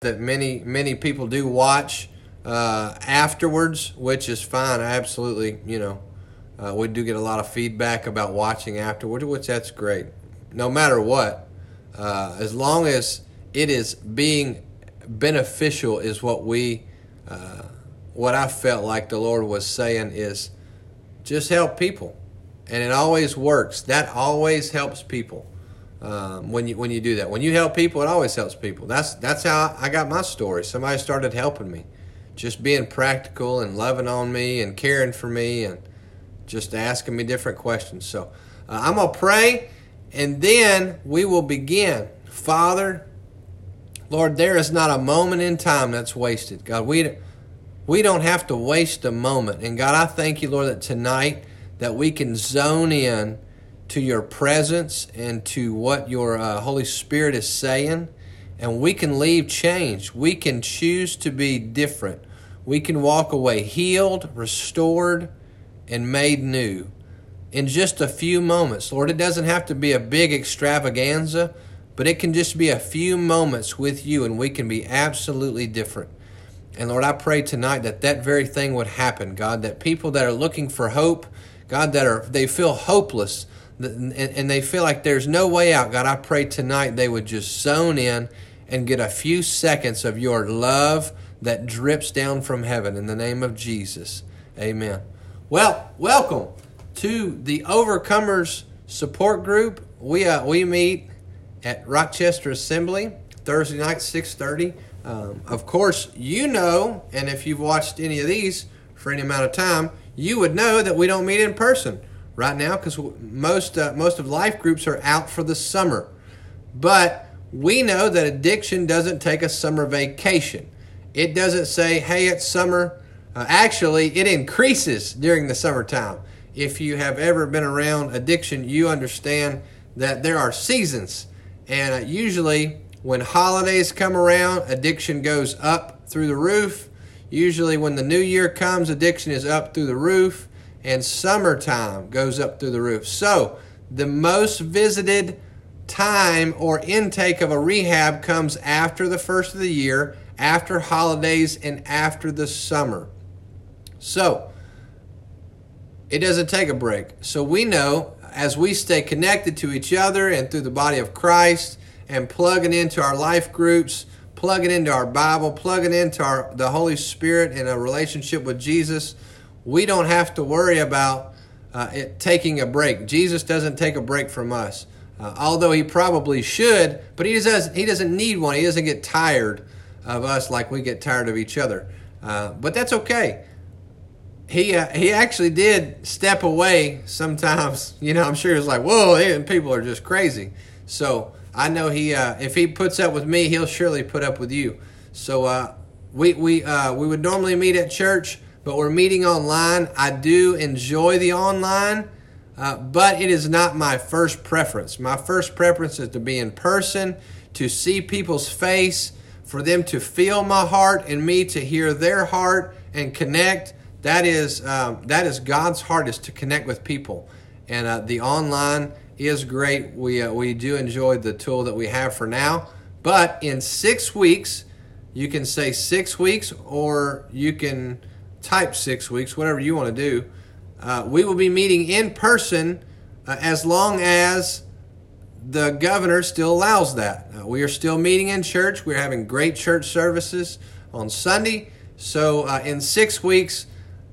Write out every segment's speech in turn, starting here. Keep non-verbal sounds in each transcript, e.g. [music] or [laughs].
that many many people do watch uh, afterwards, which is fine. I Absolutely, you know, uh, we do get a lot of feedback about watching afterwards, which that's great. No matter what, uh, as long as it is being beneficial, is what we, uh, what I felt like the Lord was saying is, just help people, and it always works. That always helps people um, when you when you do that. When you help people, it always helps people. That's that's how I got my story. Somebody started helping me, just being practical and loving on me and caring for me and just asking me different questions. So uh, I'm gonna pray, and then we will begin. Father, Lord, there is not a moment in time that's wasted. God, we we don't have to waste a moment. And God, I thank you, Lord, that tonight that we can zone in to your presence and to what your uh, Holy Spirit is saying. And we can leave changed. We can choose to be different. We can walk away healed, restored, and made new in just a few moments. Lord, it doesn't have to be a big extravaganza, but it can just be a few moments with you, and we can be absolutely different. And Lord, I pray tonight that that very thing would happen, God, that people that are looking for hope, God, that are they feel hopeless, and they feel like there's no way out, God, I pray tonight they would just zone in and get a few seconds of your love that drips down from heaven in the name of Jesus. Amen. Well, welcome to the Overcomers Support Group. We uh, we meet at Rochester Assembly Thursday night, six thirty. Um, of course, you know, and if you've watched any of these for any amount of time, you would know that we don't meet in person right now because most uh, most of life groups are out for the summer. But we know that addiction doesn't take a summer vacation. It doesn't say, "Hey, it's summer." Uh, actually, it increases during the summertime. If you have ever been around addiction, you understand that there are seasons, and uh, usually when holidays come around, addiction goes up through the roof. Usually, when the new year comes, addiction is up through the roof and summertime goes up through the roof. So, the most visited time or intake of a rehab comes after the first of the year, after holidays, and after the summer. So, it doesn't take a break. So, we know as we stay connected to each other and through the body of Christ and plugging into our life groups, plugging into our Bible, plugging into our, the Holy Spirit in a relationship with Jesus we don't have to worry about uh, it taking a break. Jesus doesn't take a break from us, uh, although he probably should, but he doesn't. He doesn't need one. He doesn't get tired of us like we get tired of each other. Uh, but that's okay. He uh, he actually did step away sometimes. [laughs] You know, I'm sure he was like, "Whoa, people are just crazy." So I know he uh, if he puts up with me, he'll surely put up with you. So uh, we we we would normally meet at church but we're meeting online. I do enjoy the online, uh, but it is not my first preference. My first preference is to be in person, to see people's face, for them to feel my heart and me to hear their heart and connect. That is um, that is God's heart is to connect with people, and uh, the online is great. We uh, we do enjoy the tool that we have for now, but in six weeks, you can say six weeks, or you can type six weeks, whatever you want to do. Uh, we will be meeting in person uh, as long as the governor still allows that. Uh, we are still meeting in church. We're having great church services on Sunday. So, uh, in six weeks,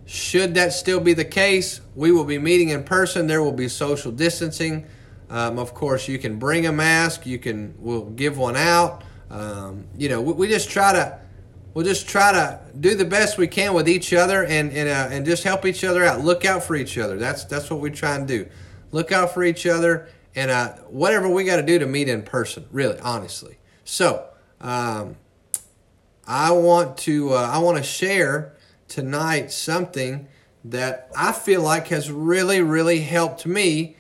should that still be the case, we will be meeting in person. There will be social distancing. Um, of course, you can bring a mask. You can we'll give one out. Um, you know, we, we just try to we'll just try to do the best we can with each other and and, uh, and just help each other out. Look out for each other. That's that's what we try and do. Look out for each other and uh, whatever we got to do to meet in person. Really, honestly. So um, I want to uh, I want to share tonight something that I feel like has really really helped me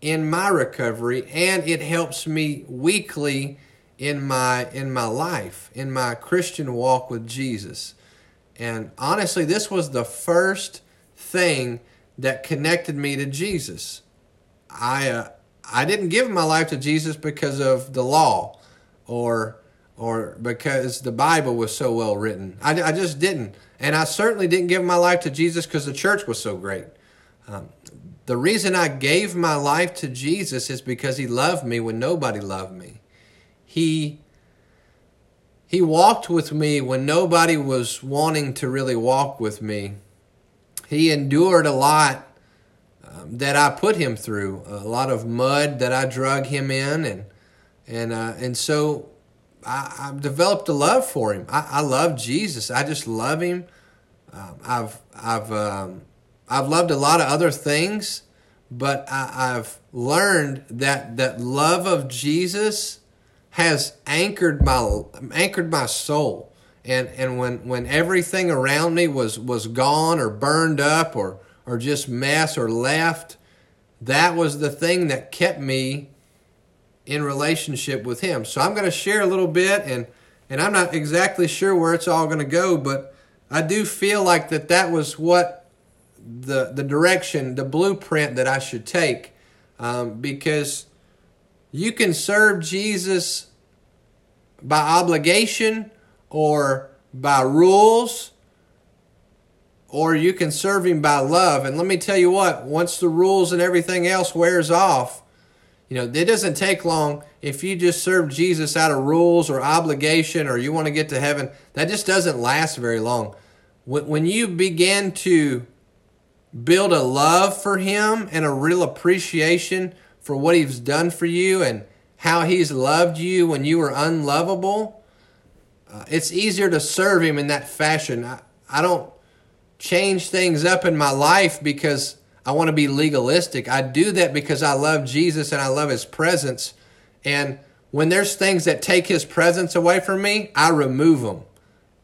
in my recovery and it helps me weekly in my in my life, in my Christian walk with Jesus. And honestly, this was the first thing that connected me to Jesus. I uh, I didn't give my life to Jesus because of the law or or because the Bible was so well written. I, I just didn't. And I certainly didn't give my life to Jesus because the church was so great. Um, the reason I gave my life to Jesus is because he loved me when nobody loved me. He he walked with me when nobody was wanting to really walk with me. He endured a lot um, that I put him through, a lot of mud that I drug him in, and and uh, and so I, have developed a love for him. I, I, love Jesus. I just love him. Um, I've I've um, I've loved a lot of other things, but I, I've learned that that love of Jesus has anchored my anchored my soul. And and when when everything around me was was gone or burned up or or just mess or left, that was the thing that kept me in relationship with him. So I'm going to share a little bit and and I'm not exactly sure where it's all going to go, but I do feel like that that was what the the direction, the blueprint that I should take, um, because you can serve Jesus by obligation or by rules, or you can serve him by love. And let me tell you what, once the rules and everything else wears off, you know, it doesn't take long if you just serve Jesus out of rules or obligation or you want to get to heaven, that just doesn't last very long. When you begin to build a love for him and a real appreciation for what he's done for you and how he's loved you when you were unlovable, uh, it's easier to serve him in that fashion. I, I don't change things up in my life because I want to be legalistic. I do that because I love Jesus and I love his presence. And when there's things that take his presence away from me, I remove them.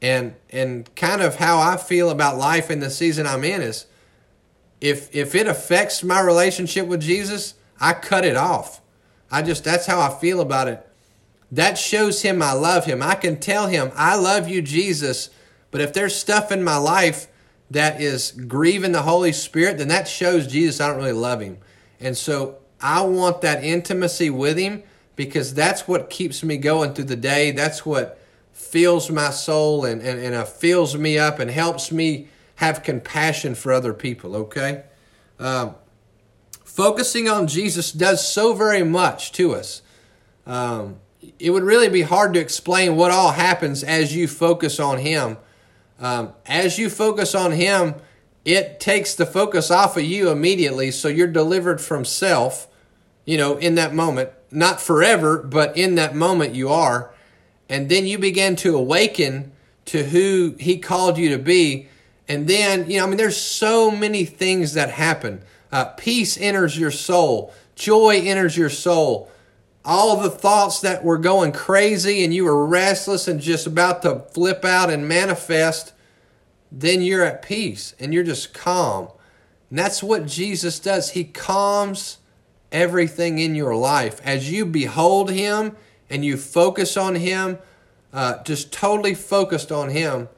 And and kind of how I feel about life in the season I'm in is if if it affects my relationship with Jesus, I cut it off. I just that's how I feel about it. That shows him I love him. I can tell him I love you Jesus, but if there's stuff in my life that is grieving the Holy Spirit, then that shows Jesus I don't really love him. And so I want that intimacy with him because that's what keeps me going through the day. That's what fills my soul and, and, and uh, fills me up and helps me have compassion for other people, okay? Um, focusing on Jesus does so very much to us. Um, it would really be hard to explain what all happens as you focus on Him. Um, as you focus on Him, it takes the focus off of you immediately, so you're delivered from self, you know, in that moment. Not forever, but in that moment you are. And then you begin to awaken to who He called you to be and then, you know, I mean, there's so many things that happen. Uh, peace enters your soul, joy enters your soul. All the thoughts that were going crazy and you were restless and just about to flip out and manifest, then you're at peace and you're just calm. And that's what Jesus does. He calms everything in your life. As you behold Him and you focus on Him, uh, just totally focused on Him,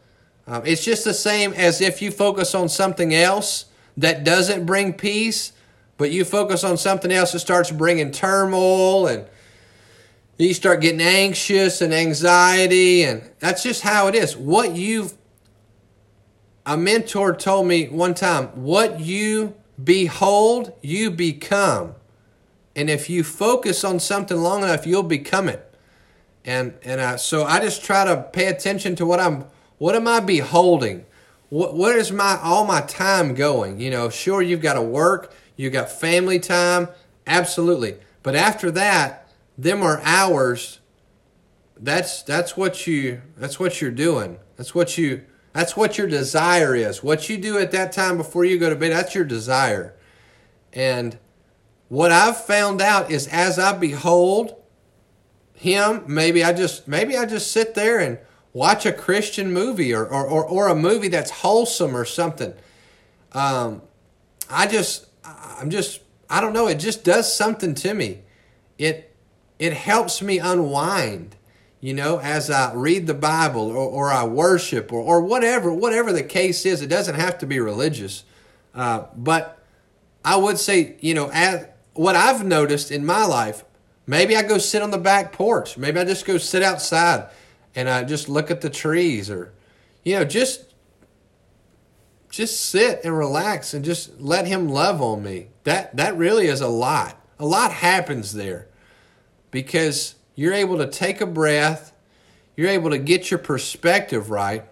um, it's just the same as if you focus on something else that doesn't bring peace, but you focus on something else that starts bringing turmoil and you start getting anxious and anxiety and that's just how it is. What you a mentor told me one time what you behold you become. And if you focus on something long enough you'll become it. And and I, so i just try to pay attention to what i'm what am I beholding? What, where is my all my time going? You know, sure you've got to work, you got family time, absolutely. But after that, them are hours. That's that's what you that's what you're doing. That's what you that's what your desire is. What you do at that time before you go to bed, that's your desire. And what I've found out is as I behold him, maybe I just maybe I just sit there and watch a Christian movie or, or, or, or a movie that's wholesome or something. Um, I just, I'm just, I don't know. It just does something to me. It, it helps me unwind, you know, as I read the Bible or, or I worship or, or whatever, whatever the case is. It doesn't have to be religious. Uh, but I would say, you know, as, what I've noticed in my life, maybe I go sit on the back porch. Maybe I just go sit outside and I just look at the trees or, you know, just just sit and relax and just let him love on me. That that really is a lot. A lot happens there because you're able to take a breath, you're able to get your perspective right.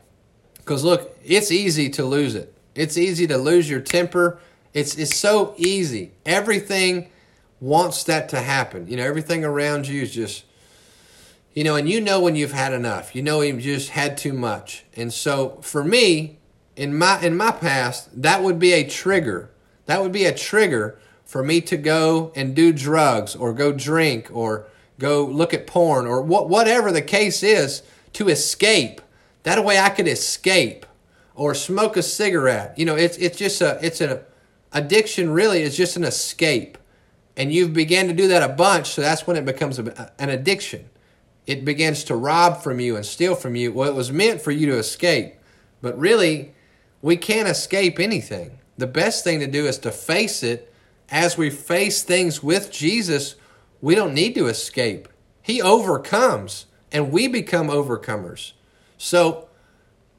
Because look, it's easy to lose it. It's easy to lose your temper. It's it's so easy. Everything wants that to happen. You know, everything around you is just you know, and you know when you've had enough. You know you've just had too much. And so for me, in my in my past, that would be a trigger. That would be a trigger for me to go and do drugs or go drink or go look at porn or what whatever the case is to escape. That way I could escape or smoke a cigarette. You know, it's it's just a it's an addiction really is just an escape. And you've began to do that a bunch, so that's when it becomes a, an addiction. It begins to rob from you and steal from you. Well, it was meant for you to escape. But really, we can't escape anything. The best thing to do is to face it. As we face things with Jesus, we don't need to escape. He overcomes, and we become overcomers. So,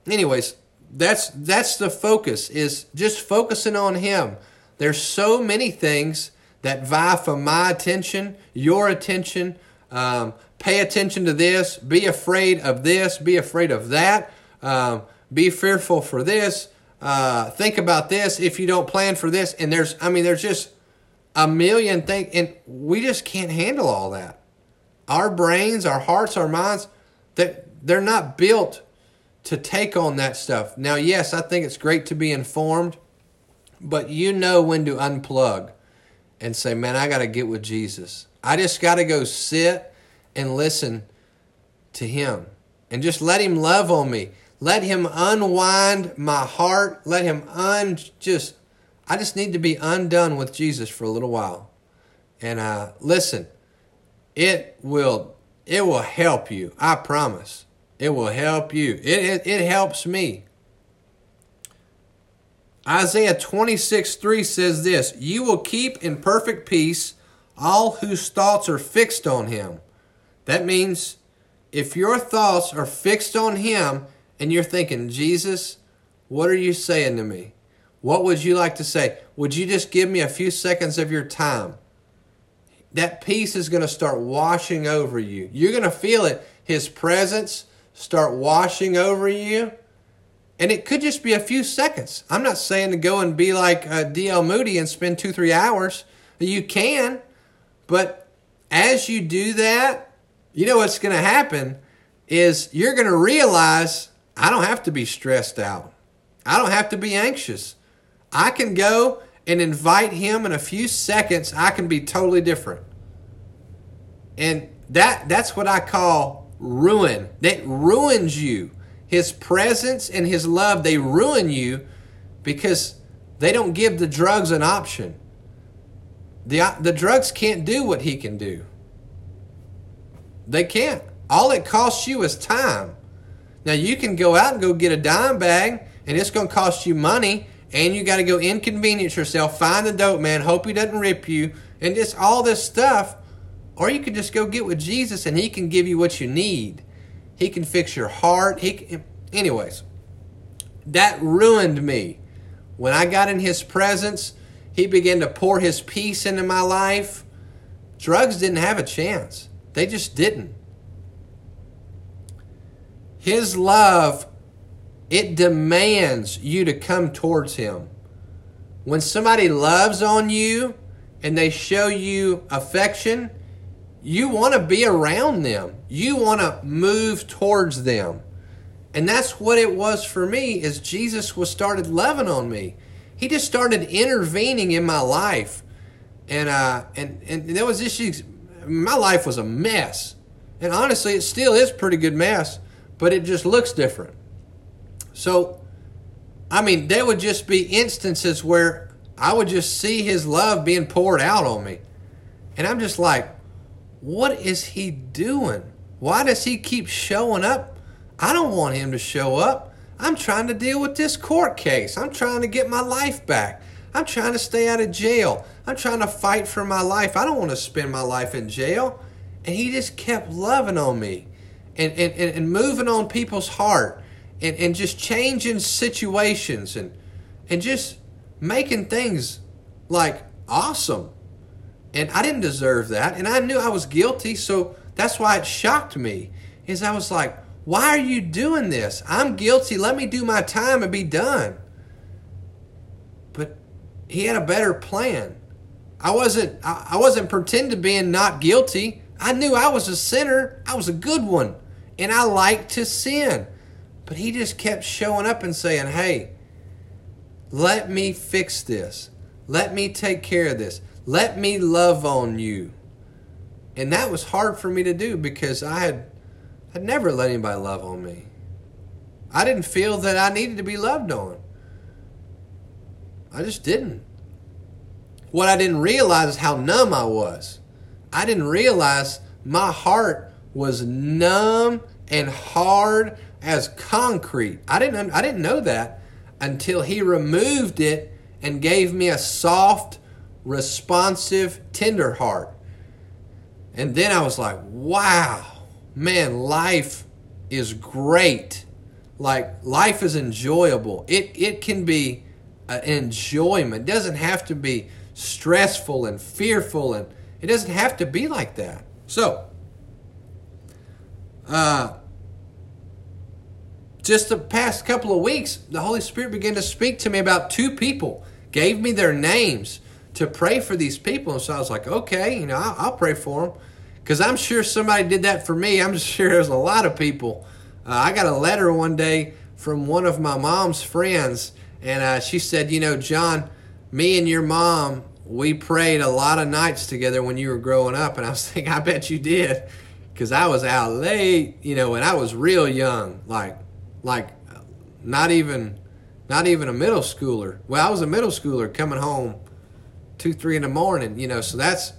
anyways, that's that's the focus is just focusing on him. There's so many things that vie for my attention, your attention. Um, pay attention to this. Be afraid of this. Be afraid of that. Um, be fearful for this. Uh, think about this if you don't plan for this. And there's, I mean, there's just a million things, and we just can't handle all that. Our brains, our hearts, our minds, that they're not built to take on that stuff. Now, yes, I think it's great to be informed, but you know when to unplug and say, man, I got to get with Jesus. I just got to go sit and listen to Him and just let Him love on me. Let Him unwind my heart. Let Him un just, I just need to be undone with Jesus for a little while. And uh, listen, it will it will help you. I promise. It will help you. It, it, it helps me. Isaiah 26 3 says this You will keep in perfect peace all whose thoughts are fixed on him. That means if your thoughts are fixed on him and you're thinking, Jesus, what are you saying to me? What would you like to say? Would you just give me a few seconds of your time? That peace is going to start washing over you. You're going to feel it. His presence start washing over you. And it could just be a few seconds. I'm not saying to go and be like uh, D.L. Moody and spend two, three hours. You can. But as you do that, you know what's going to happen is you're going to realize I don't have to be stressed out. I don't have to be anxious. I can go and invite him in a few seconds. I can be totally different. And that that's what I call ruin. That ruins you. His presence and his love, they ruin you because they don't give the drugs an option. The, the drugs can't do what he can do. They can't. All it costs you is time. Now you can go out and go get a dime bag and it's going to cost you money and you got to go inconvenience yourself, find the dope man, hope he doesn't rip you, and just all this stuff. Or you can just go get with Jesus and he can give you what you need. He can fix your heart. He can, anyways, that ruined me. When I got in his presence, he began to pour his peace into my life. Drugs didn't have a chance. They just didn't. His love, it demands you to come towards Him. When somebody loves on you and they show you affection, you want to be around them. You want to move towards them. And that's what it was for me is Jesus was started loving on me. He just started intervening in my life. And uh and and there was issues my life was a mess. And honestly, it still is pretty good mess, but it just looks different. So, I mean, there would just be instances where I would just see his love being poured out on me. And I'm just like, what is he doing? Why does he keep showing up? I don't want him to show up. I'm trying to deal with this court case. I'm trying to get my life back. I'm trying to stay out of jail. I'm trying to fight for my life. I don't want to spend my life in jail. And he just kept loving on me. and, and, and moving on people's heart and, and just changing situations and and just making things like awesome. And I didn't deserve that. And I knew I was guilty, so that's why it shocked me. Is I was like, why are you doing this? I'm guilty. Let me do my time and be done. He had a better plan. I wasn't I, wasn't pretending to being not guilty. I knew I was a sinner. I was a good one. And I liked to sin. But he just kept showing up and saying, Hey, let me fix this. Let me take care of this. Let me love on you. And that was hard for me to do because I had I'd never let anybody love on me. I didn't feel that I needed to be loved on. I just didn't. What I didn't realize is how numb I was. I didn't realize my heart was numb and hard as concrete. I didn't I didn't know that until he removed it and gave me a soft, responsive, tender heart. And then I was like, wow, man, life is great. Like life is enjoyable. It it can be an enjoyment. It doesn't have to be stressful and fearful and it doesn't have to be like that. So, uh, just the past couple of weeks, the Holy Spirit began to speak to me about two people, gave me their names to pray for these people. And so I was like, okay, you know, I'll, I'll pray for them. Because I'm sure somebody did that for me. I'm [laughs] sure there's a lot of people. Uh, I got a letter one day from one of my mom's friends, and uh, she said, you know, John, me and your mom, we prayed a lot of nights together when you were growing up. And I was [laughs] thinking, I bet you did. Because I was out late, you know, when I was real young, like like not even not even a middle schooler. Well, I was a middle schooler coming home two, three in the morning, you know, so that's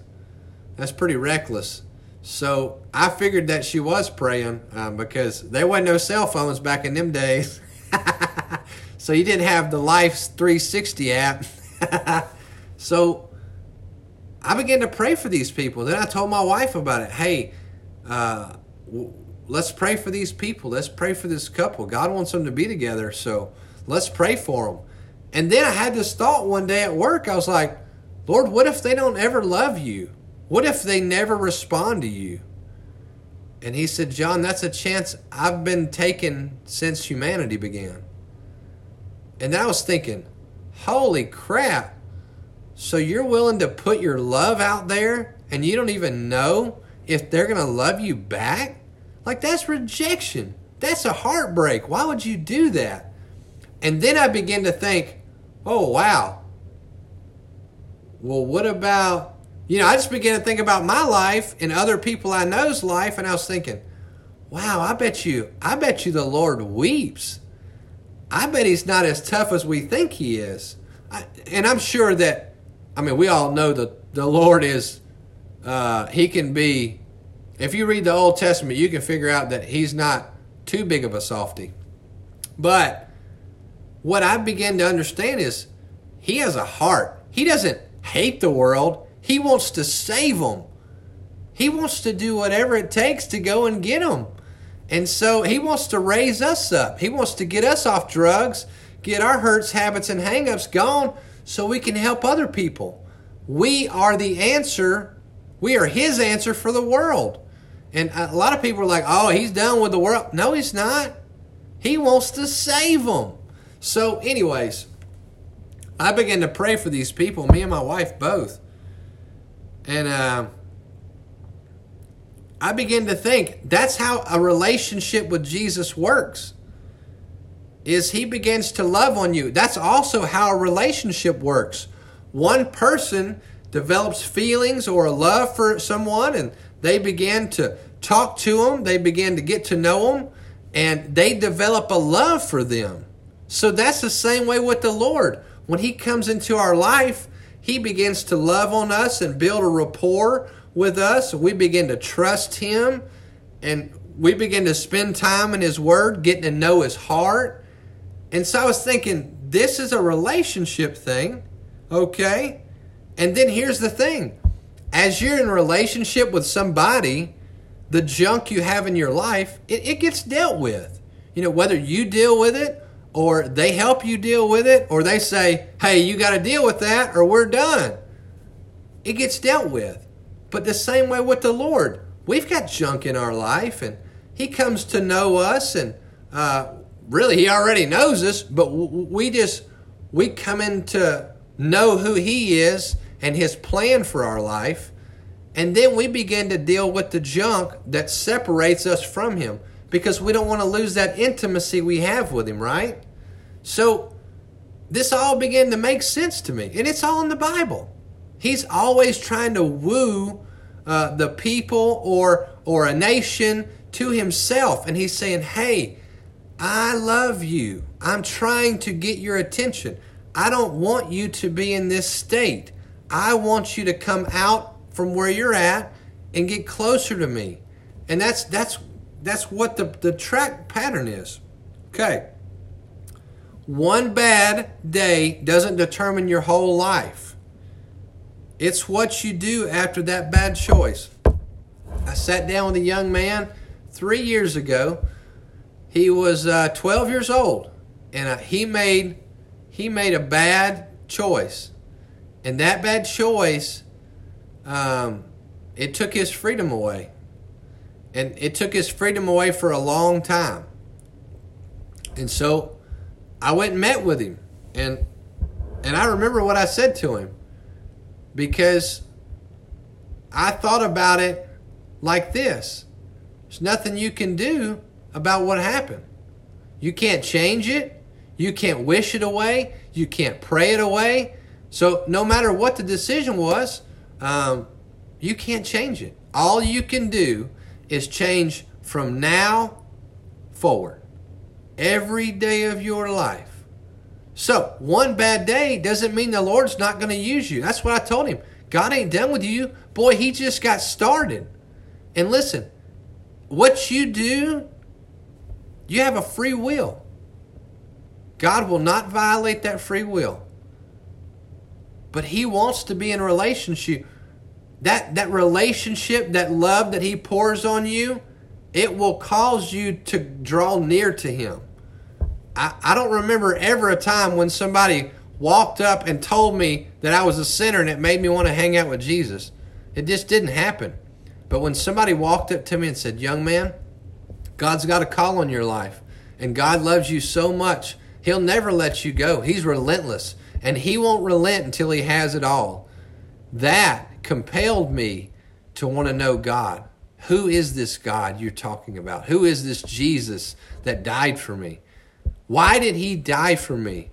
that's pretty reckless. So I figured that she was praying um, because there wasn't no cell phones back in them days. [laughs] so you didn't have the Life 360 app. [laughs] so I began to pray for these people. Then I told my wife about it. Hey, uh, let's pray for these people. Let's pray for this couple. God wants them to be together, so let's pray for them. And then I had this thought one day at work. I was like, Lord, what if they don't ever love you? What if they never respond to you? And he said, John, that's a chance I've been taking since humanity began. And I was thinking, holy crap. So you're willing to put your love out there and you don't even know if they're going to love you back? Like, that's rejection. That's a heartbreak. Why would you do that? And then I begin to think, oh, wow. Well, what about, you know, I just began to think about my life and other people I know's life, and I was thinking, wow, I bet you, I bet you the Lord weeps. I bet he's not as tough as we think he is. I, and I'm sure that, I mean, we all know that the Lord is, uh, he can be if you read the Old Testament, you can figure out that he's not too big of a softy. But what I begin to understand is he has a heart. He doesn't hate the world, he wants to save them. He wants to do whatever it takes to go and get them. And so he wants to raise us up. He wants to get us off drugs, get our hurts, habits, and hangups gone so we can help other people. We are the answer. We are his answer for the world. And a lot of people are like, oh, he's done with the world. No, he's not. He wants to save them. So, anyways, I began to pray for these people, me and my wife both. And uh, I began to think that's how a relationship with Jesus works. Is he begins to love on you. That's also how a relationship works. One person develops feelings or a love for someone and they begin to talk to them, they begin to get to know them, and they develop a love for them. So that's the same way with the Lord. When He comes into our life, He begins to love on us and build a rapport with us. We begin to trust Him and we begin to spend time in His Word, getting to know His heart. And so I was thinking, this is a relationship thing, okay? And then here's the thing as you're in relationship with somebody, the junk you have in your life, it, it gets dealt with. You know, whether you deal with it or they help you deal with it or they say, hey, you got to deal with that or we're done. It gets dealt with. But the same way with the Lord, we've got junk in our life and He comes to know us and uh, really He already knows us, but we just, we come in to know who He is and His plan for our life. And then we begin to deal with the junk that separates us from Him because we don't want to lose that intimacy we have with Him, right? So this all began to make sense to me. And it's all in the Bible. He's always trying to woo uh, the people or, or a nation to Himself. And He's saying, hey, I love you. I'm trying to get your attention. I don't want you to be in this state. I want you to come out from where you're at and get closer to me. And that's that's that's what the, the track pattern is. Okay. One bad day doesn't determine your whole life. It's what you do after that bad choice. I sat down with a young man three years ago. He was uh, 12 years old, and uh, he made he made a bad choice, and that bad choice, um, it took his freedom away and it took his freedom away for a long time. And so I went and met with him and and I remember what I said to him because I thought about it like this. There's nothing you can do about what happened. You can't change it. You can't wish it away. You can't pray it away. So no matter what the decision was, um, you can't change it. All you can do is change from now forward. Every day of your life. So, one bad day doesn't mean the Lord's not going to use you. That's what I told him. God ain't done with you. Boy, he just got started. And listen, what you do, you have a free will. God will not violate that free will. But he wants to be in relationship that that relationship, that love that he pours on you, it will cause you to draw near to him. I, I don't remember ever a time when somebody walked up and told me that I was a sinner and it made me want to hang out with Jesus. It just didn't happen. But when somebody walked up to me and said, Young man, God's got a call on your life, and God loves you so much, He'll never let you go. He's relentless, and He won't relent until He has it all. That compelled me to want to know God. Who is this God you're talking about? Who is this Jesus that died for me? Why did he die for me?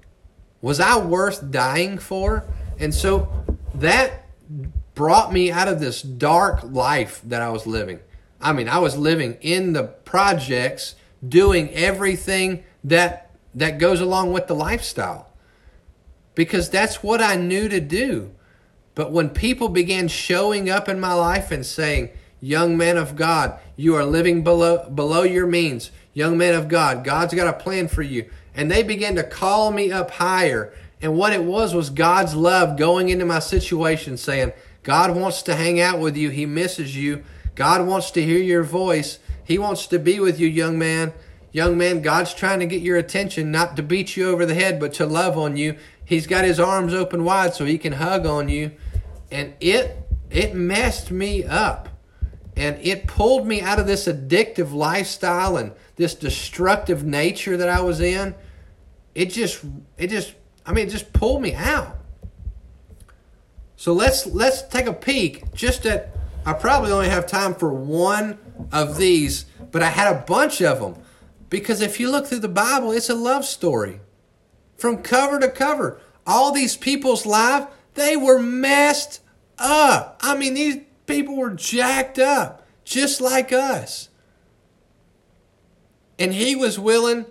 Was I worth dying for? And so that brought me out of this dark life that I was living. I mean, I was living in the projects, doing everything that that goes along with the lifestyle. Because that's what I knew to do. But when people began showing up in my life and saying, Young man of God, you are living below, below your means. Young man of God, God's got a plan for you. And they began to call me up higher. And what it was was God's love going into my situation, saying, God wants to hang out with you. He misses you. God wants to hear your voice. He wants to be with you, young man. Young man, God's trying to get your attention, not to beat you over the head, but to love on you. He's got his arms open wide so he can hug on you and it it messed me up and it pulled me out of this addictive lifestyle and this destructive nature that I was in. It just it just I mean it just pulled me out. So let's let's take a peek just at I probably only have time for one of these but I had a bunch of them because if you look through the Bible it's a love story. From cover to cover. All these people's lives they were messed up. I mean, these people were jacked up, just like us. And he was willing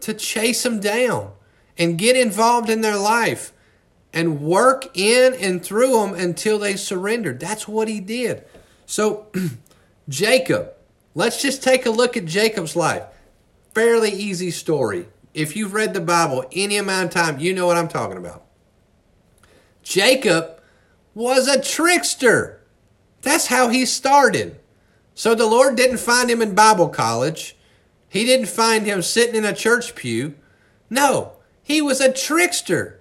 to chase them down and get involved in their life and work in and through them until they surrendered. That's what he did. So, [clears throat] Jacob, let's just take a look at Jacob's life. Fairly easy story. If you've read the Bible any amount of time, you know what I'm talking about. Jacob was a trickster. That's how he started. So the Lord didn't find him in Bible college. He didn't find him sitting in a church pew. No, he was a trickster.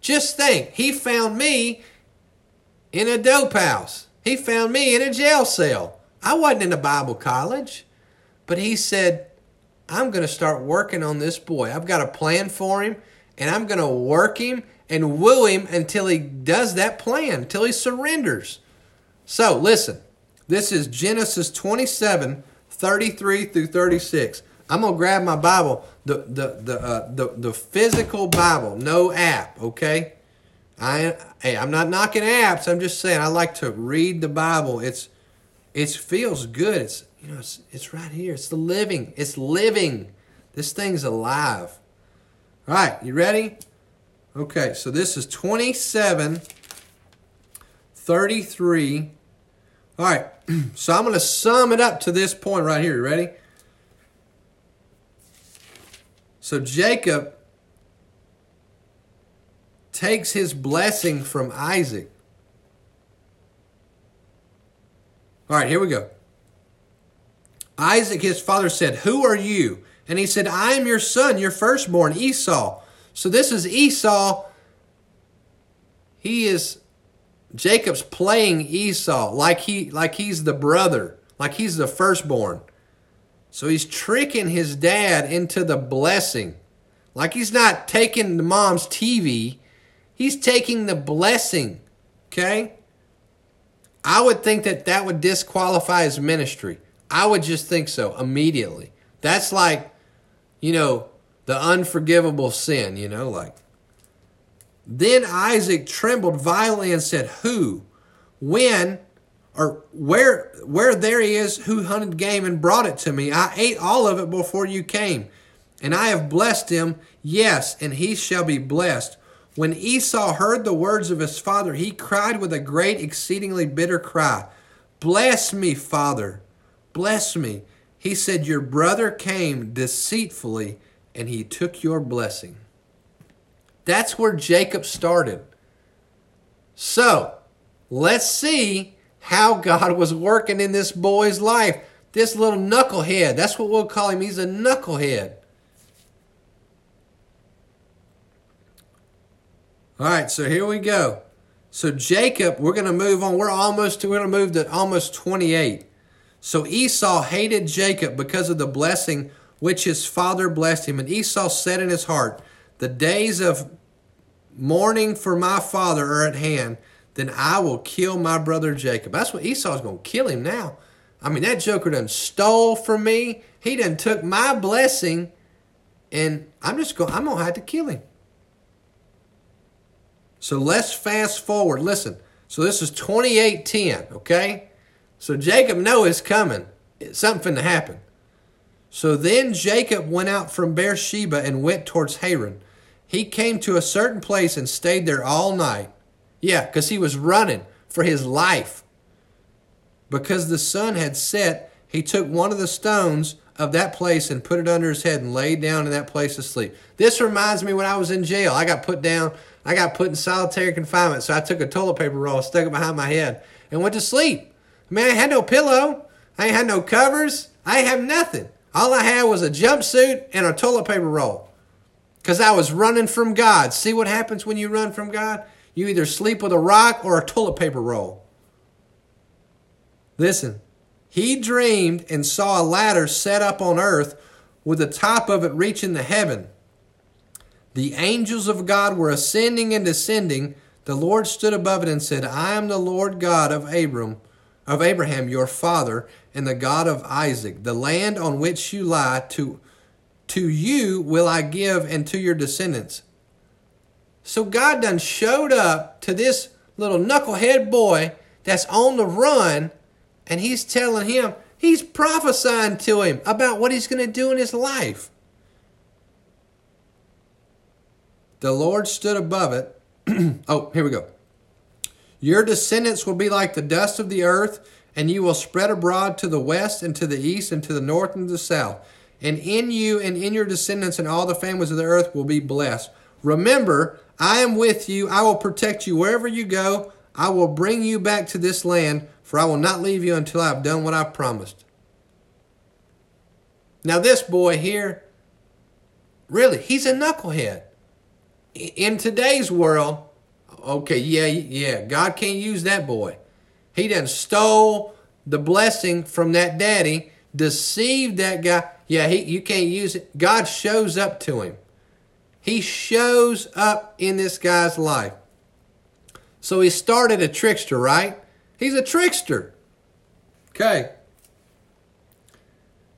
Just think, he found me in a dope house. He found me in a jail cell. I wasn't in a Bible college. But he said, I'm going to start working on this boy. I've got a plan for him, and I'm going to work him and woo him until he does that plan, until he surrenders. So, listen, this is Genesis 27 33 through 36. I'm to grab my Bible, the, the, the, uh, the, the physical Bible, no app, okay? I, hey, I'm not knocking apps. I'm just saying I like to read the Bible. It's it feels good. It's you know it's, it's right here. It's the living. It's living. This thing's alive. All right, you ready? Okay, so this is 27 33 all right, [clears throat] so I'm going to sum it up to this point right here. You ready? So Jacob takes his blessing from Isaac. All right, here we go. Isaac, his father, said, Who are you? And he said, I am your son, your firstborn, Esau. So this is Esau. He is Jacob's playing Esau like he like he's the brother, like he's the firstborn. So he's tricking his dad into the blessing. Like he's not taking the mom's TV, he's taking the blessing. Okay? I would think that that would disqualify his ministry. I would just think so immediately. That's like, you know, the unforgivable sin, you know, like then Isaac trembled violently and said, Who? When? Or where where there he is who hunted game and brought it to me. I ate all of it before you came. And I have blessed him, yes, and he shall be blessed. When Esau heard the words of his father, he cried with a great, exceedingly bitter cry, Bless me, father, bless me. He said, Your brother came deceitfully, and he took your blessing. That's where Jacob started. So, let's see how God was working in this boy's life. This little knucklehead. That's what we'll call him. He's a knucklehead. All right, so here we go. So Jacob, we're going to move on. We're almost to, we're going to move to almost 28. So Esau hated Jacob because of the blessing which his father blessed him. And Esau said in his heart, the days of mourning for my father are at hand, then I will kill my brother Jacob. That's what Esau's going to kill him now. I mean, that joker done stole from me. He done took my blessing, and I'm just going, I'm going to have to kill him. So let's fast forward. Listen. So this is 2810, okay? So Jacob know it's coming. Something to happen. So then Jacob went out from Beersheba and went towards Haran. He came to a certain place and stayed there all night. Yeah, because he was running for his life. Because the sun had set, he took one of the stones of that place and put it under his head and laid down in that place to sleep. This reminds me when I was in jail. I got put down, I got put in solitary confinement. So I took a toilet paper roll, stuck it behind my head, and went to sleep. Man, I had no pillow. I had no covers. I have nothing. All I had was a jumpsuit and a toilet paper roll. Because I was running from God. See what happens when you run from God? You either sleep with a rock or a toilet paper roll. Listen, he dreamed and saw a ladder set up on earth with the top of it reaching the heaven. The angels of God were ascending and descending. The Lord stood above it and said, I am the Lord God of Abram, of Abraham, your father, and the God of Isaac. The land on which you lie to, to you will I give and to your descendants. So God done showed up to this little knucklehead boy that's on the run, and he's telling him, he's prophesying to him about what he's going to do in his life. The Lord stood above it. [clears throat] oh, here we go. Your descendants will be like the dust of the earth, and you will spread abroad to the west and to the east and to the north and to the south. And in you and in your descendants and all the families of the earth will be blessed. Remember, I am with you. I will protect you wherever you go. I will bring you back to this land, for I will not leave you until I have done what I've promised. Now, this boy here, really, he's a knucklehead. In today's world, okay, yeah, yeah, God can't use that boy. He done stole the blessing from that daddy, deceived that guy. Yeah, he, you can't use it. God shows up to him. He shows up in this guy's life. So he started a trickster, right? He's a trickster. Okay.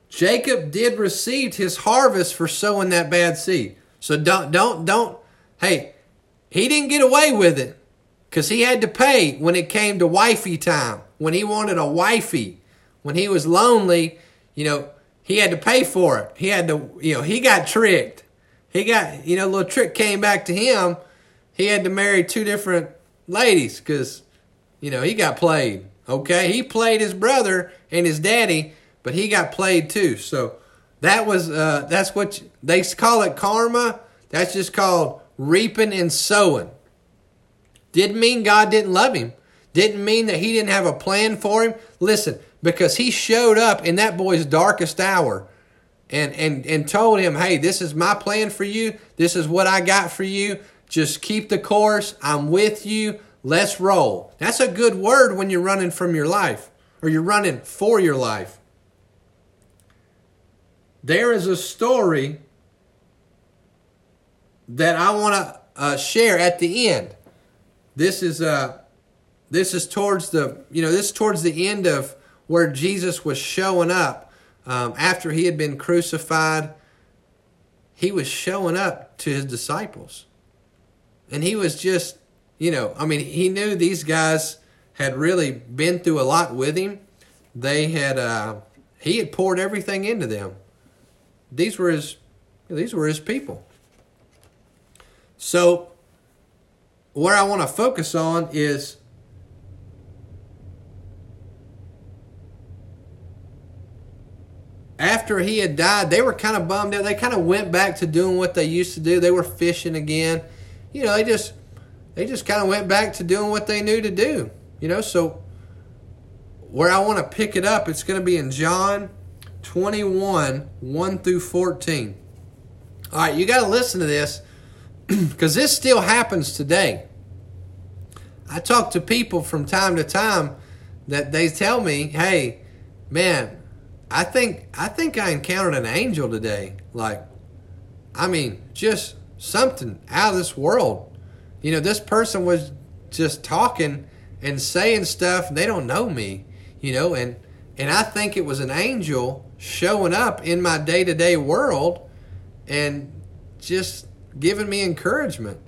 Jacob did receive his harvest for sowing that bad seed. So don't don't don't hey, he didn't get away with it cuz he had to pay when it came to wifey time. When he wanted a wifey, when he was lonely, you know, he had to pay for it. He had to, you know, he got tricked. He got, you know, little trick came back to him. He had to marry two different ladies cuz you know, he got played. Okay? He played his brother and his daddy but he got played too. So that was uh, that's what you, they call it karma. That's just called reaping and sowing. Didn't mean God didn't love him. Didn't mean that he didn't have a plan for him. Listen, because he showed up in that boy's darkest hour and and and told him, "Hey, this is my plan for you. This is what I got for you. Just keep the course. I'm with you. Let's roll." That's a good word when you're running from your life or you're running for your life there is a story that I want to uh, share at the end. This is uh, this is towards the you know this is towards the end of where Jesus was showing up um, after he had been crucified. He was showing up to his disciples, and he was just you know I mean he knew these guys had really been through a lot with him. They had uh, he had poured everything into them these were his these were his people. So where I want to focus on is after he had died, they were kind of bummed out. They kind of went back to doing what they used to do. They were fishing again. You know, they just they just kind of went back to doing what they knew to do. You know, so where I want to pick it up, it's going to be in John 21, 1 through 14. All right, you got to listen to this [clears throat] because this still happens today. I talk to people from time to time that they tell me, "Hey, man, I think I think I encountered an angel today." Like, I mean, just something out of this world. You know, this person was just talking and saying stuff, they don't know me. You know, and and I think it was an angel showing up in my day to day world and just giving me encouragement.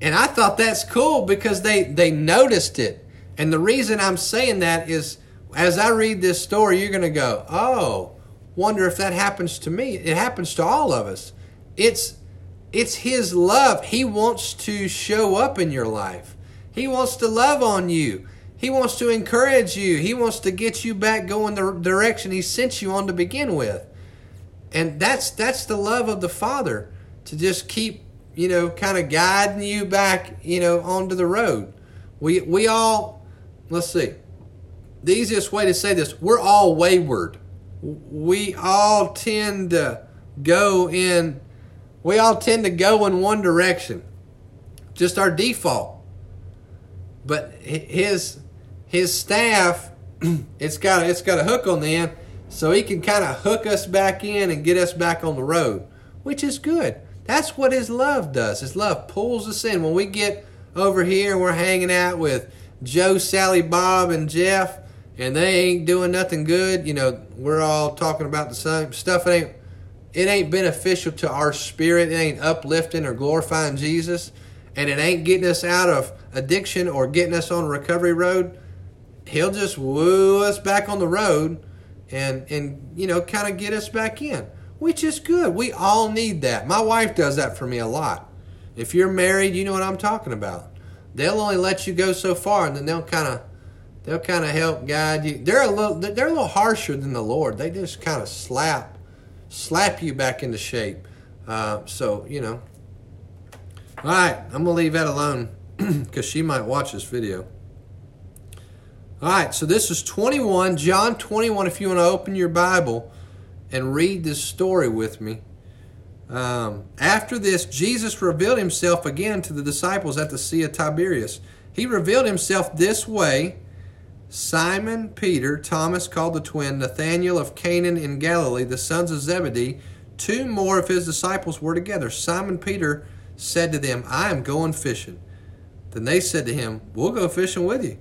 And I thought that's cool because they, they noticed it. And the reason I'm saying that is as I read this story, you're going to go, oh, wonder if that happens to me. It happens to all of us. It's it's his love. He wants to show up in your life. He wants to love on you. He wants to encourage you. He wants to get you back going the direction he sent you on to begin with. And that's that's the love of the Father to just keep, you know, kind of guiding you back, you know, onto the road. We we all let's see. The easiest way to say this, we're all wayward. We all tend to go in we all tend to go in one direction. Just our default. But his his staff, [clears throat] it's got it's got a hook on the end, so he can kind of hook us back in and get us back on the road, which is good. That's what his love does. His love pulls us in. When we get over here and we're hanging out with Joe, Sally, Bob, and Jeff, and they ain't doing nothing good, you know, we're all talking about the same stuff. It ain't it ain't beneficial to our spirit. It ain't uplifting or glorifying Jesus, and it ain't getting us out of addiction or getting us on a recovery road he'll just woo us back on the road and and you know kind of get us back in which is good. We all need that. My wife does that for me a lot. If you're married you know what i'm talking about. They'll only let you go so far and then they'll kind of they'll kind of help guide you. They're a little they're a little harsher than the lord. They just kind of slap slap you back into shape. Uh, so you know. All right i'm gonna leave that alone [clears throat] because she might watch this video. All right, so this is 21, John 21, if you want to open your Bible and read this story with me. Um, after this, Jesus revealed himself again to the disciples at the Sea of Tiberias. He revealed himself this way Simon Peter, Thomas called the twin, Nathanael of Canaan in Galilee, the sons of Zebedee, two more of his disciples were together. Simon Peter said to them, I am going fishing. Then they said to him, We'll go fishing with you.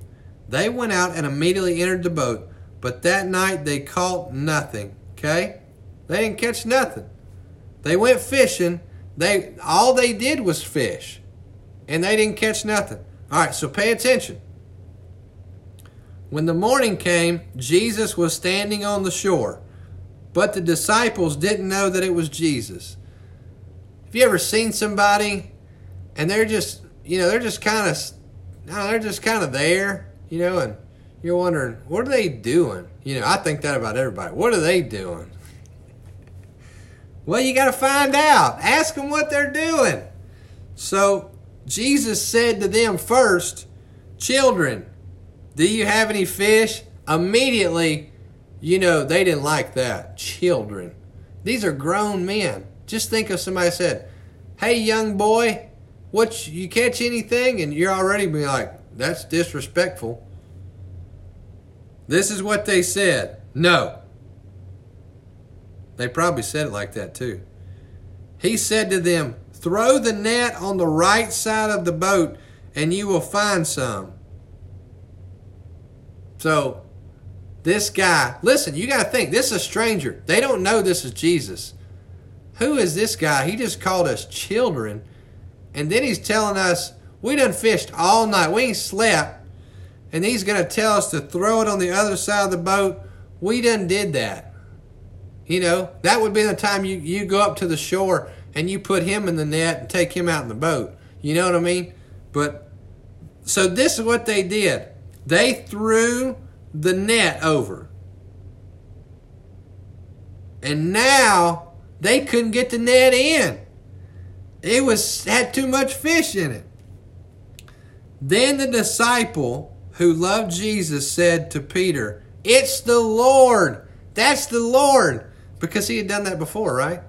They went out and immediately entered the boat, but that night they caught nothing. Okay? They didn't catch nothing. They went fishing. They all they did was fish. And they didn't catch nothing. All right, so pay attention. When the morning came, Jesus was standing on the shore, but the disciples didn't know that it was Jesus. Have you ever seen somebody and they're just, you know, they're just kind of, no, they're just kind of there, you know, and you're wondering, what are they doing? You know, I think that about everybody. What are they doing? well, you got to find out. Ask them what they're doing. So Jesus said to them first, Children, do you have any fish? Immediately, you know, they didn't like that. Children. These are grown men. Just think of somebody said, Hey, young boy, what you catch anything? And you're already be like, That's disrespectful. This is what they said. No. They probably said it like that too. He said to them, Throw the net on the right side of the boat and you will find some. So, this guy, listen, you got to think, this is a stranger. They don't know this is Jesus. Who is this guy? He just called us children. And then he's telling us, we done fished all night. We ain't slept. And he's going to tell us to throw it on the other side of the boat. We done did that. You know, that would be the time you, you go up to the shore and you put him in the net and take him out in the boat. You know what I mean? But, so this is what they did. They threw the net over. And now they couldn't get the net in. It was had too much fish in it. Then the disciple who loved Jesus said to Peter, "It's the Lord." That's the Lord because he had done that before, right?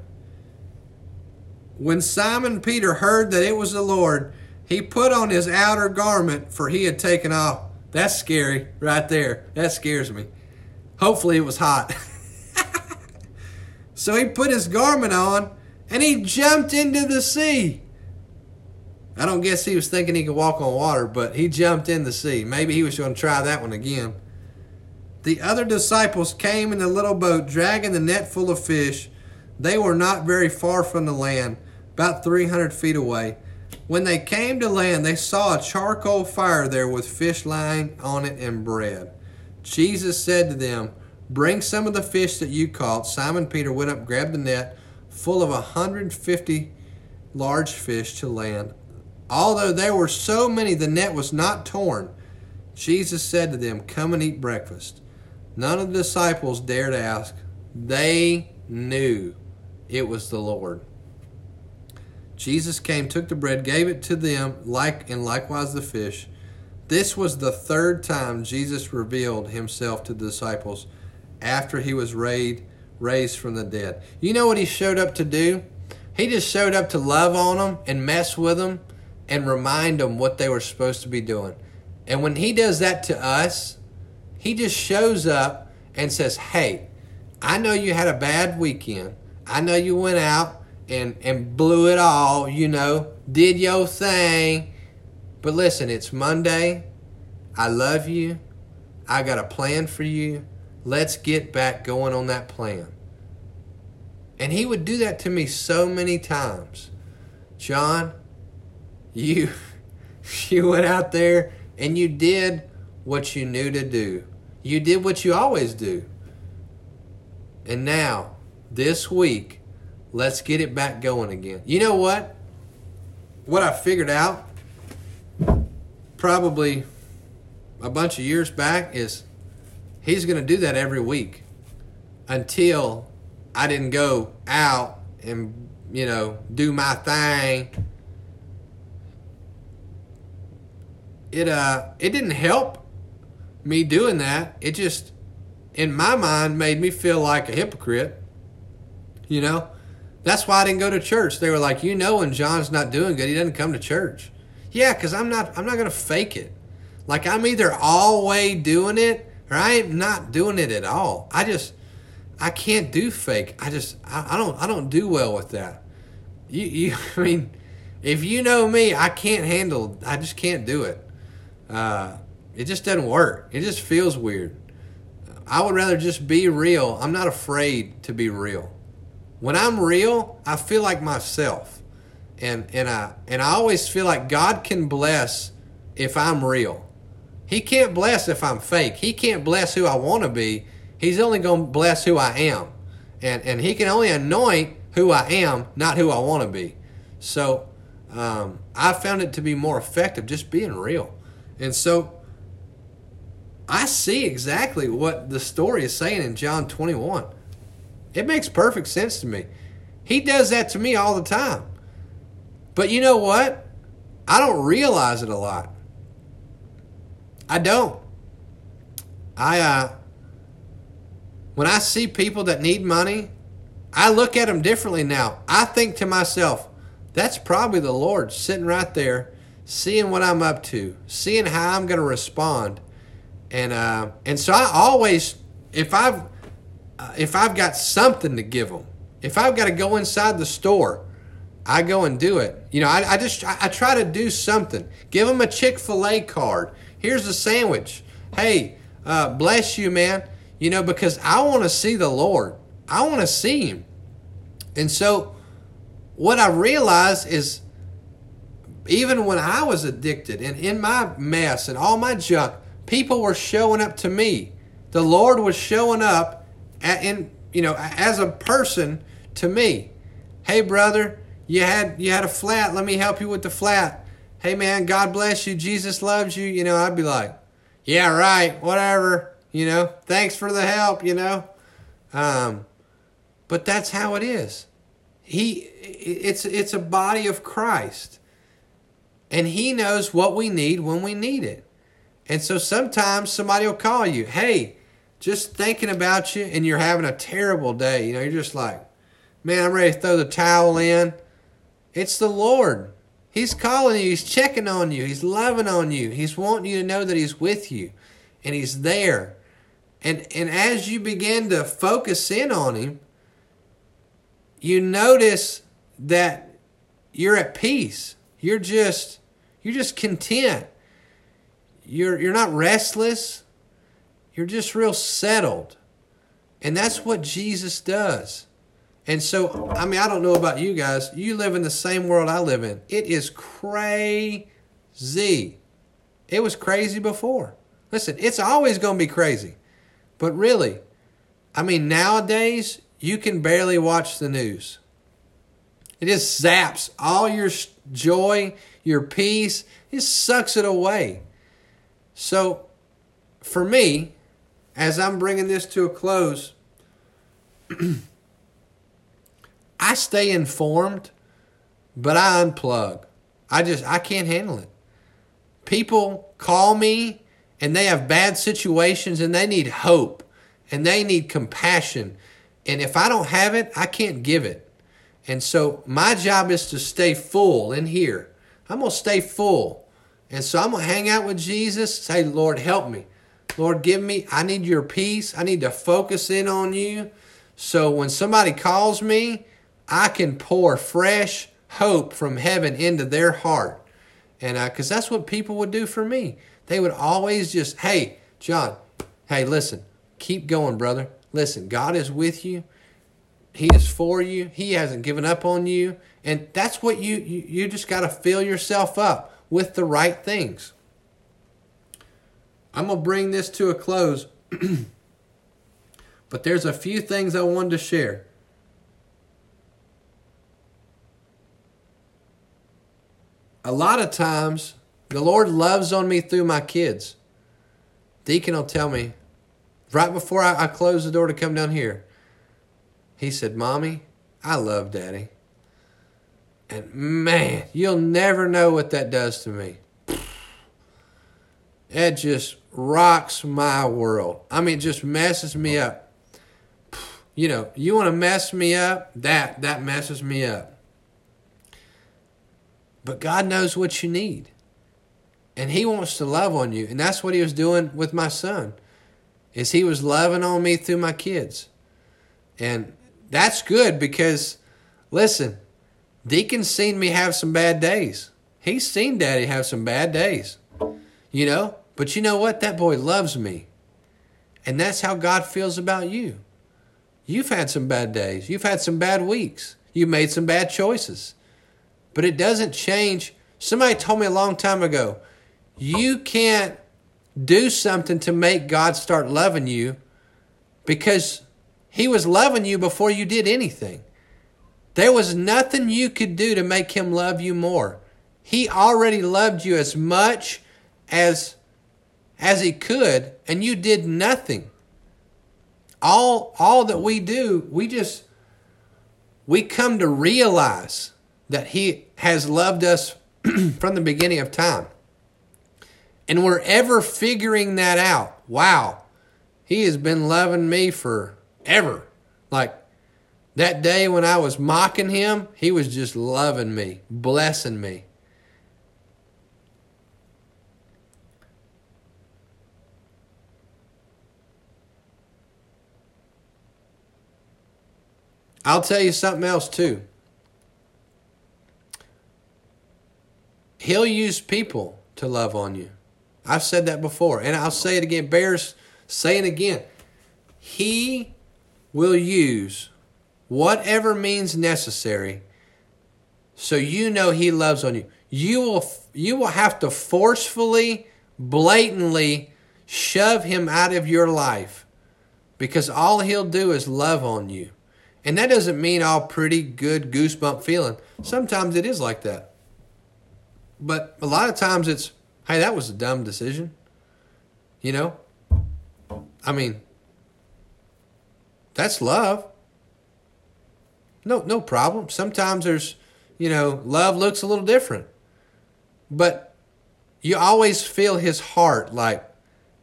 When Simon Peter heard that it was the Lord, he put on his outer garment for he had taken off that's scary right there. That scares me. Hopefully it was hot. [laughs] so he put his garment on and he jumped into the sea. I don't guess he was thinking he could walk on water, but he jumped in the sea. Maybe he was going to try that one again. The other disciples came in the little boat, dragging the net full of fish. They were not very far from the land, about 300 feet away. When they came to land, they saw a charcoal fire there with fish lying on it and bread. Jesus said to them, Bring some of the fish that you caught. Simon Peter went up, grabbed the net full of a 150 large fish to land. Although there were so many, the net was not torn. Jesus said to them, Come and eat breakfast. None of the disciples dared ask. They knew it was the Lord. Jesus came, took the bread, gave it to them, like and likewise the fish. This was the third time Jesus revealed himself to the disciples after he was raised raised from the dead. You know what he showed up to do? He just showed up to love on them and mess with them and remind them what they were supposed to be doing. And when he does that to us, he just shows up and says, "Hey, I know you had a bad weekend. I know you went out and and blew it all, you know, did your thing. But listen, it's Monday. I love you. I got a plan for you. Let's get back going on that plan. And he would do that to me so many times. John, you you went out there and you did what you knew to do. You did what you always do. And now, this week, Let's get it back going again. You know what? What I figured out probably a bunch of years back is he's going to do that every week until I didn't go out and, you know, do my thing. It uh it didn't help me doing that, it just, in my mind, made me feel like a hypocrite. You know? That's why I didn't go to church. They were like, you know, when John's not doing good, he doesn't come to church. Yeah, because I'm not. I'm not gonna fake it. Like I'm either all way doing it or I am not doing it at all. I just, I can't do fake. I just, I, I don't, I don't do well with that. You, you. [laughs] I mean, if you know me, I can't handle. I just can't do it. Uh, it just doesn't work. It just feels weird. I would rather just be real. I'm not afraid to be real. When I'm real, I feel like myself. And and I and I always feel like God can bless if I'm real. He can't bless if I'm fake. He can't bless who I want to be. He's only going to bless who I am. And and he can only anoint who I am, not who I want to be. So um, I found it to be more effective just being real. And so I see exactly what the story is saying in John 21. It makes perfect sense to me. He does that to me all the time. But you know what? I don't realize it a lot. I don't. I uh when I see people that need money, I look at them differently now. I think to myself, that's probably the Lord sitting right there, seeing what I'm up to, seeing how I'm going to respond, and uh, and so I always, if I've uh, if I've got something to give them, if I've got to go inside the store, I go and do it. You know, I, I just I, I try to do something. Give them a Chick Fil A card. Here's a sandwich. Hey, uh, bless you, man. You know, because I want to see the Lord. I want to see Him. And so, what I realize is, even when I was addicted and in my mess and all my junk, people were showing up to me. The Lord was showing up, at, in you know, as a person to me. Hey, brother, you had you had a flat. Let me help you with the flat. Hey, man, God bless you. Jesus loves you. You know, I'd be like, yeah, right, whatever. You know, thanks for the help. You know, um, but that's how it is. He, it's it's a body of Christ, and He knows what we need when we need it. And so sometimes somebody will call you, hey, just thinking about you, and you're having a terrible day. You know, you're just like, man, I'm ready to throw the towel in. It's the Lord. He's calling you. He's checking on you. He's loving on you. He's wanting you to know that He's with you, and He's there. And and as you begin to focus in on Him, you notice that you're at peace. You're just you're just content. You're you're not restless. You're just real settled. And that's what Jesus does. And so, I mean, I don't know about you guys. You live in the same world I live in. It is crazy. It was crazy before. Listen, it's always going to be crazy. But really, I mean, nowadays, you can barely watch the news. It just zaps all your joy, your peace. It sucks it away. So, for me, as I'm bringing this to a close, [clears throat] I stay informed, but I unplug. I just I can't handle it. People call me and they have bad situations and they need hope and they need compassion. And if I don't have it, I can't give it. And so my job is to stay full in here. I'm going to stay full. And so I'm going to hang out with Jesus, say, Lord, help me. Lord, give me, I need your peace. I need to focus in on you. So when somebody calls me, I can pour fresh hope from heaven into their heart. And because uh, that's what people would do for me. They would always just, hey, John, hey, listen, keep going, brother. Listen, God is with you. He is for you. He hasn't given up on you. And that's what you, you, you just got to fill yourself up with the right things. I'm going to bring this to a close, [clears throat] but there's a few things I wanted to share. a lot of times the Lord loves on me through my kids. Deacon will tell me right before I, I close the door to come down here, he said, Mommy, I love Daddy. And man, you'll never know what that does to me. It just rocks my world. I mean, it just messes me up. You know, you want to mess me up? That that messes me up. But God knows what you need. And he wants to love on you. And that's what he was doing with my son. Is he was loving on me through my kids. And that's good because listen, Deacon's seen me have some bad days. He's seen Daddy have some bad days. You know? But you know what? That boy loves me. And that's how God feels about you. You've had some bad days. You've had some bad weeks. You made some bad choices. But it doesn't change. Somebody told me a long time ago, you can't do something to make God start loving you because he was loving you before you did anything. There was nothing you could do to make him love you more. He already loved you as much as as he could and you did nothing. All all that we do, we just we come to realize that he has loved us [clears throat] from the beginning of time. And we're ever figuring that out. Wow. He has been loving me forever. Like that day when I was mocking him, he was just loving me, blessing me. I'll tell you something else too. He'll use people to love on you. I've said that before, and I'll say it again. Bears saying again. He will use whatever means necessary so you know he loves on you. You will you will have to forcefully blatantly shove him out of your life because all he'll do is love on you. And that doesn't mean all pretty good goosebump feeling. Sometimes it is like that. But a lot of times it's hey that was a dumb decision. You know? I mean that's love no, no problem. Sometimes there's, you know, love looks a little different. But you always feel his heart like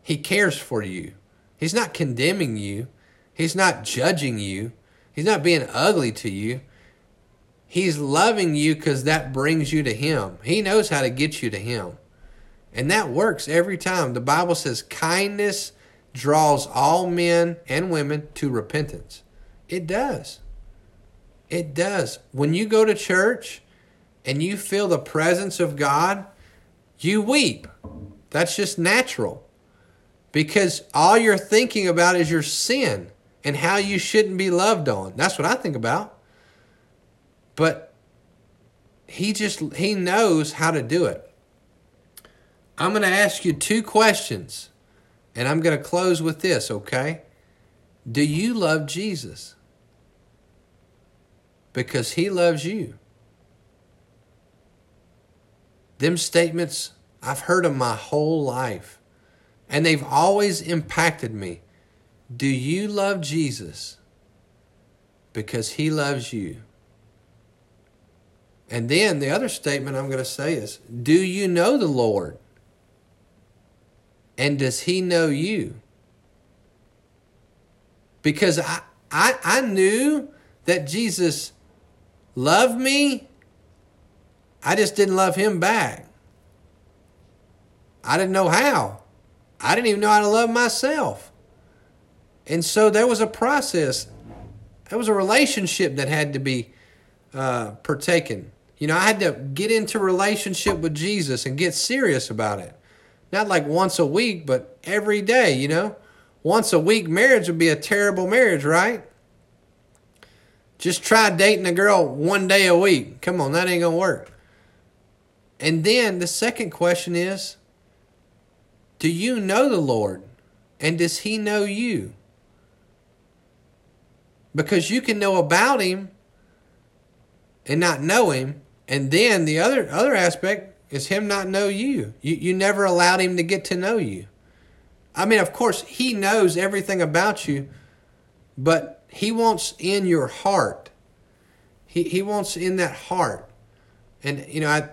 he cares for you. He's not condemning you. He's not judging you. He's not being ugly to you. He's loving you because that brings you to him. He knows how to get you to him. And that works every time. The Bible says kindness draws all men and women to repentance. It does. It does. When you go to church and you feel the presence of God, you weep. That's just natural. Because all you're thinking about is your sin and how you shouldn't be loved on. That's what I think about. But he just he knows how to do it. I'm going to ask you two questions and I'm going to close with this, okay? Do you love Jesus? because he loves you. Them statements, I've heard them my whole life, and they've always impacted me. Do you love Jesus? Because he loves you. And then the other statement I'm going to say is Do you know the Lord? And does he know you? Because I, I, I knew that Jesus loved me. I just didn't love him back. I didn't know how. I didn't even know how to love myself. And so there was a process. There was a relationship that had to be uh, partaken. You know, I had to get into relationship with Jesus and get serious about it. Not like once a week, but every day, you know. Once a week marriage would be a terrible marriage, right? Just try dating a girl one day a week. Come on, that ain't going to work. And then the second question is Do you know the Lord? And does He know you? Because you can know about Him and not know Him. And then the other other aspect is Him not know you. You, you never allowed Him to get to know you. I mean, of course, He knows everything about you, but he wants in your heart. He, he wants in that heart. And, you know, I,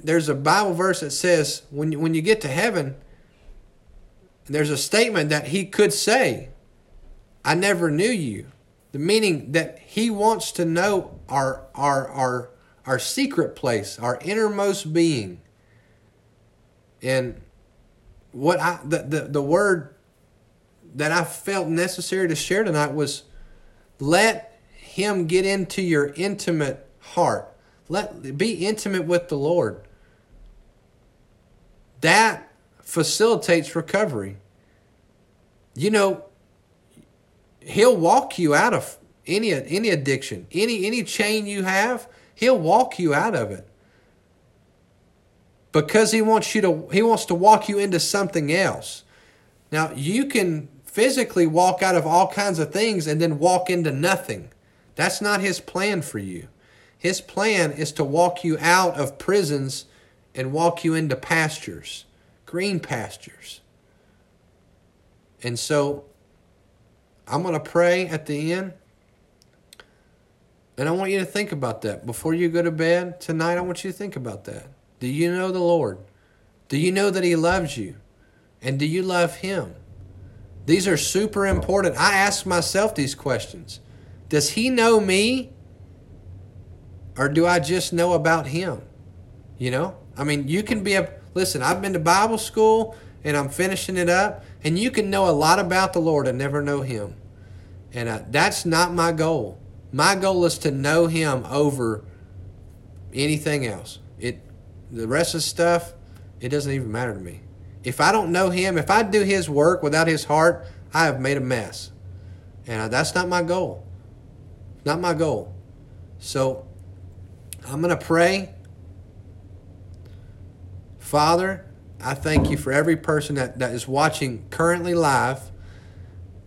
there's a Bible verse that says when, when you get to heaven, there's a statement that he could say, I never knew you. The meaning that he wants to know our our our our secret place, our innermost being. And what I the, the, the word that I felt necessary to share tonight was let him get into your intimate heart. Let be intimate with the Lord. That facilitates recovery. You know, he'll walk you out of any any addiction, any any chain you have, he'll walk you out of it. Because he wants you to he wants to walk you into something else. Now, you can physically walk out of all kinds of things and then walk into nothing. That's not his plan for you. His plan is to walk you out of prisons and walk you into pastures, green pastures. And so I'm going to pray at the end. And I want you to think about that. Before you go to bed tonight, I want you to think about that. Do you know the Lord? Do you know that He loves you? And do you love Him? These are super important. I ask myself these questions Does he know me? Or do I just know about him? You know? I mean, you can be a. Listen, I've been to Bible school and I'm finishing it up, and you can know a lot about the Lord and never know him. And uh, that's not my goal. My goal is to know him over anything else. It the rest of the stuff, it doesn't even matter to me. If I don't know Him, if I do His work without His heart, I have made a mess. And that's not my goal. Not my goal. So I'm going to pray. Father, I thank you for every person that, that is watching currently live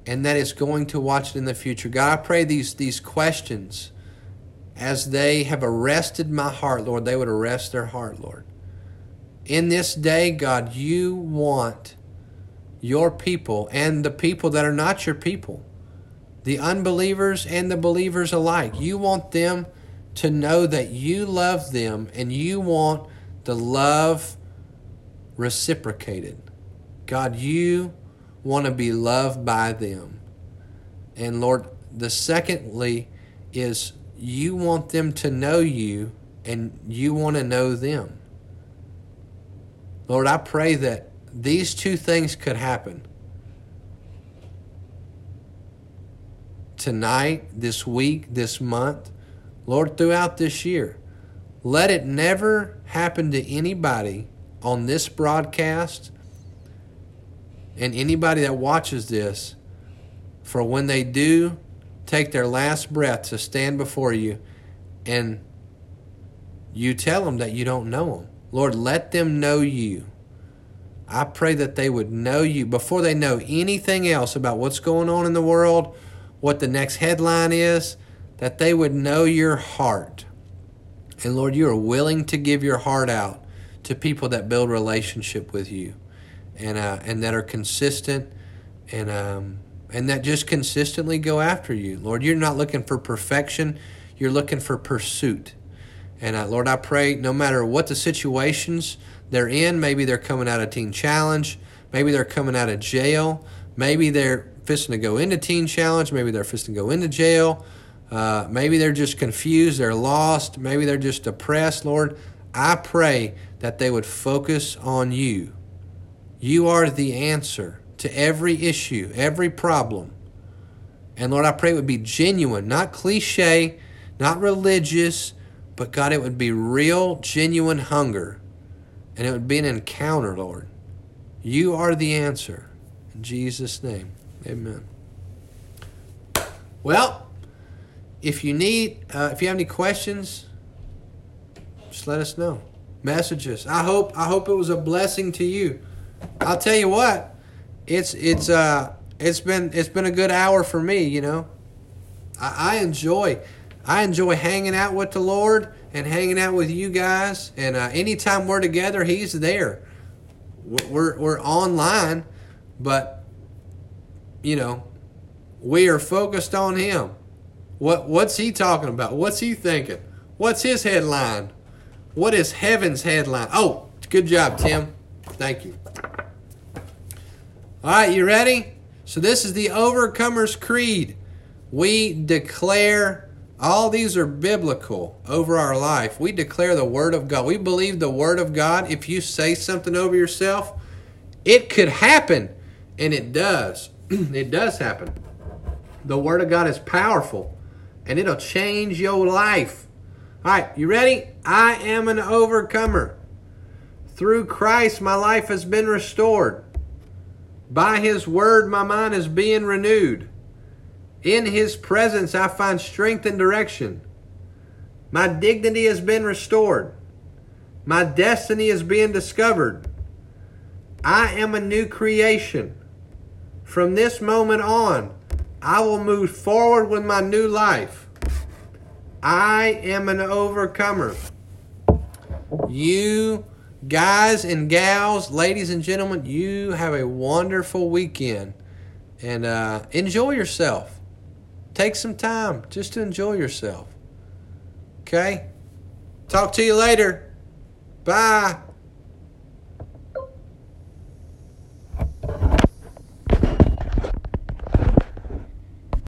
and that is going to watch it in the future. God, I pray these, these questions, as they have arrested my heart, Lord, they would arrest their heart, Lord in this day, God, you want your people and the people that are not your people, the unbelievers and the believers alike, you want them to know that you love them and you want the love reciprocated. God, you want to be loved by them. And Lord, the secondly is you want them to know you and you want to know them. Lord, I pray that these two things could happen. Tonight, this week, this month, Lord, throughout this year. Let it never happen to anybody on this broadcast and anybody that watches this for when they do take their last breath to stand before you and you tell them that you don't know them. Lord, let them know you. I pray that they would know you before they know anything else about what's going on in the world, what the next headline is, that they would know your heart. And Lord, you are willing to give your heart out to people that build relationship with you and, uh, and that are consistent and, um, and that just consistently go after you. Lord, you're not looking for perfection, you're looking for pursuit. And uh, Lord, I pray no matter what the situations they're in, maybe they're coming out of Teen Challenge, maybe they're coming out of jail, maybe they're fisting to go into Teen Challenge, maybe they're fisting to go into jail, uh, maybe they're just confused, they're lost, maybe they're just depressed. Lord, I pray that they would focus on you. You are the answer to every issue, every problem. And Lord, I pray it would be genuine, not cliche, not religious, but God, it would be real, genuine hunger. And it would be an encounter, Lord. You are the answer. In Jesus' name, amen. Well, if you need, uh, if you have any questions, just let us know. Message us. I hope, I hope it was a blessing to you. I'll tell you what, it's it's uh it's been it's been a good hour for me. You know, I, I enjoy I enjoy hanging out with the Lord and hanging out with you guys. And uh, anytime we're together, He's there. We're, we're online, but, you know, we are focused on Him. What, what's He talking about? What's He thinking? What's His headline? What is heaven's headline? Oh, good job, Tim. Thank you. All right, you ready? So, this is the Overcomer's Creed. We declare all these are biblical over our life. We declare the Word of God. We believe the Word of God. If you say something over yourself, it could happen, and it does. [clears throat] it does happen. The Word of God is powerful, and it'll change your life. All right, you ready? I am an overcomer. Through Christ, my life has been restored. By His Word, my mind is being renewed. In His presence, I find strength and direction. My dignity has been restored. My destiny is being discovered. I am a new creation. From this moment on, I will move forward with my new life. I am an overcomer. You guys and gals, ladies and gentlemen, you have a wonderful weekend and uh, enjoy yourself. Take some time just to enjoy yourself. Okay? Talk to you later. Bye.